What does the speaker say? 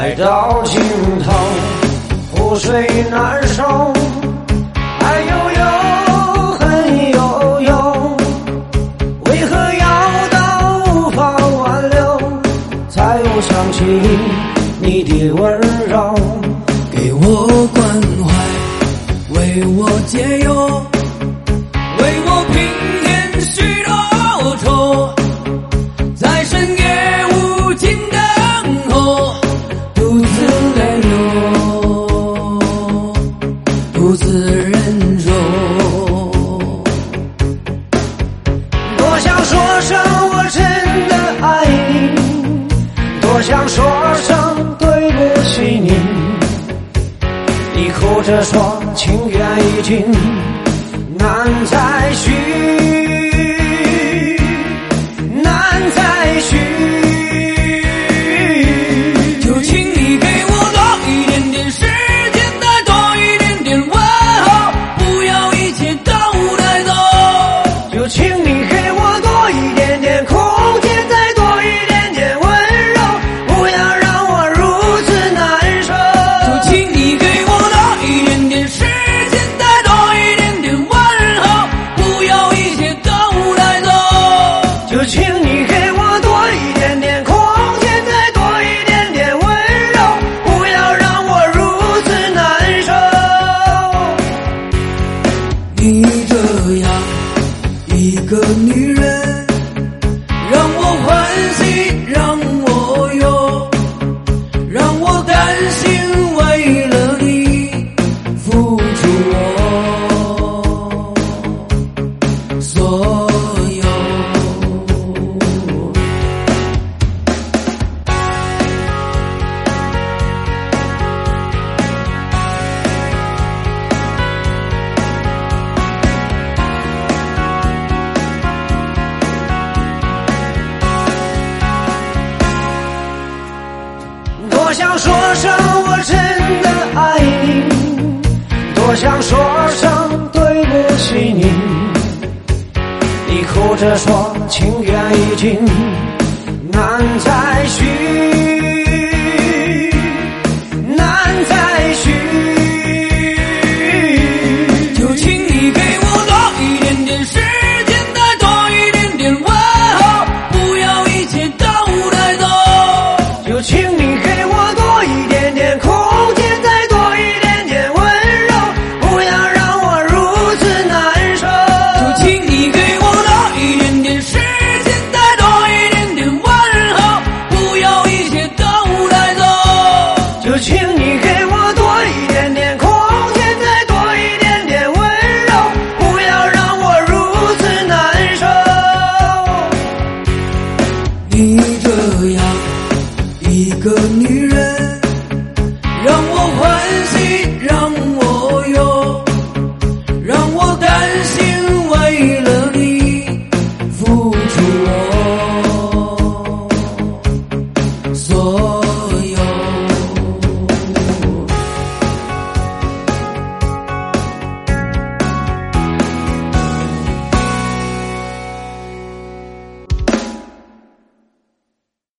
爱到尽头覆水难收爱悠悠恨悠悠为何要到无法挽留才又想起你的温柔给我关怀为我解忧。自人肉，多想说声我真的爱你，多想说声对不起你，你哭着说情缘已尽，难再续。你这样一个女人。多想说声我真的爱你多想说声对不起你。你哭着说情缘已尽这样一个女人。